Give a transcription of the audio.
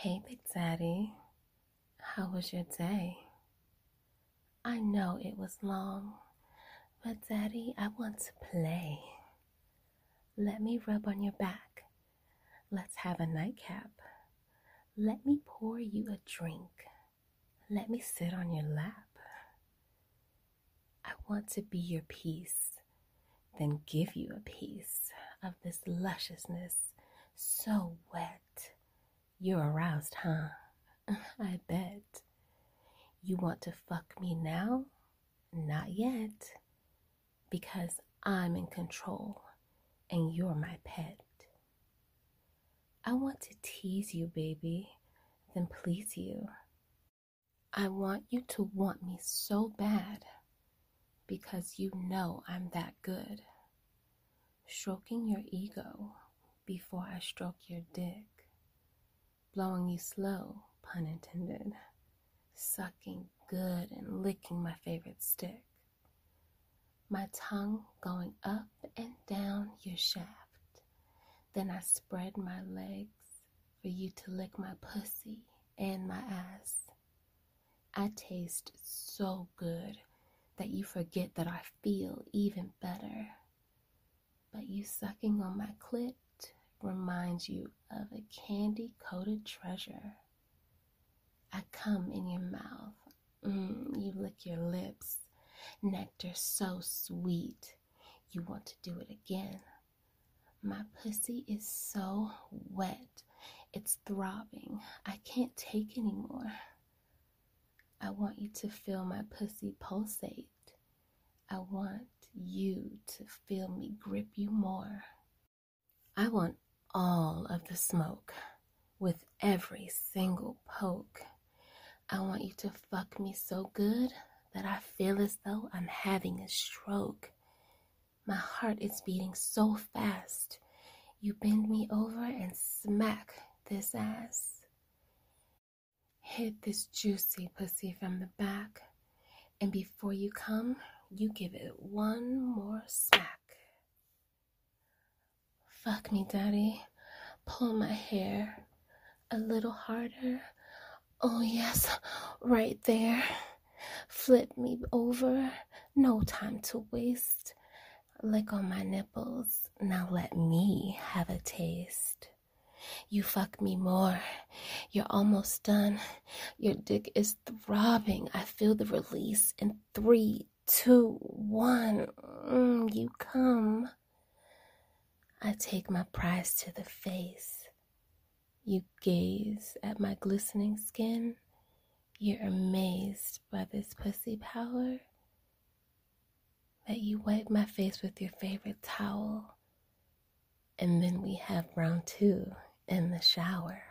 Hey, Big Daddy. How was your day? I know it was long, but Daddy, I want to play. Let me rub on your back. Let's have a nightcap. Let me pour you a drink. Let me sit on your lap. I want to be your piece, then give you a piece of this lusciousness so. You're aroused, huh? I bet. You want to fuck me now? Not yet. Because I'm in control and you're my pet. I want to tease you, baby, then please you. I want you to want me so bad because you know I'm that good. Stroking your ego before I stroke your dick. Blowing you slow, pun intended. Sucking good and licking my favorite stick. My tongue going up and down your shaft. Then I spread my legs for you to lick my pussy and my ass. I taste so good that you forget that I feel even better. But you sucking on my clit reminds you of a candy coated treasure. I come in your mouth. Mm, you lick your lips. Nectar so sweet. You want to do it again. My pussy is so wet. It's throbbing. I can't take anymore. I want you to feel my pussy pulsate. I want you to feel me grip you more. I want all of the smoke with every single poke. I want you to fuck me so good that I feel as though I'm having a stroke. My heart is beating so fast. You bend me over and smack this ass. Hit this juicy pussy from the back, and before you come, you give it one more smack. Fuck me, daddy. Pull my hair a little harder. Oh, yes, right there. Flip me over. No time to waste. Lick on my nipples. Now let me have a taste. You fuck me more. You're almost done. Your dick is throbbing. I feel the release in three, two, one. Mm, you come. Take my prize to the face. You gaze at my glistening skin. You're amazed by this pussy power. That you wipe my face with your favorite towel. And then we have round two in the shower.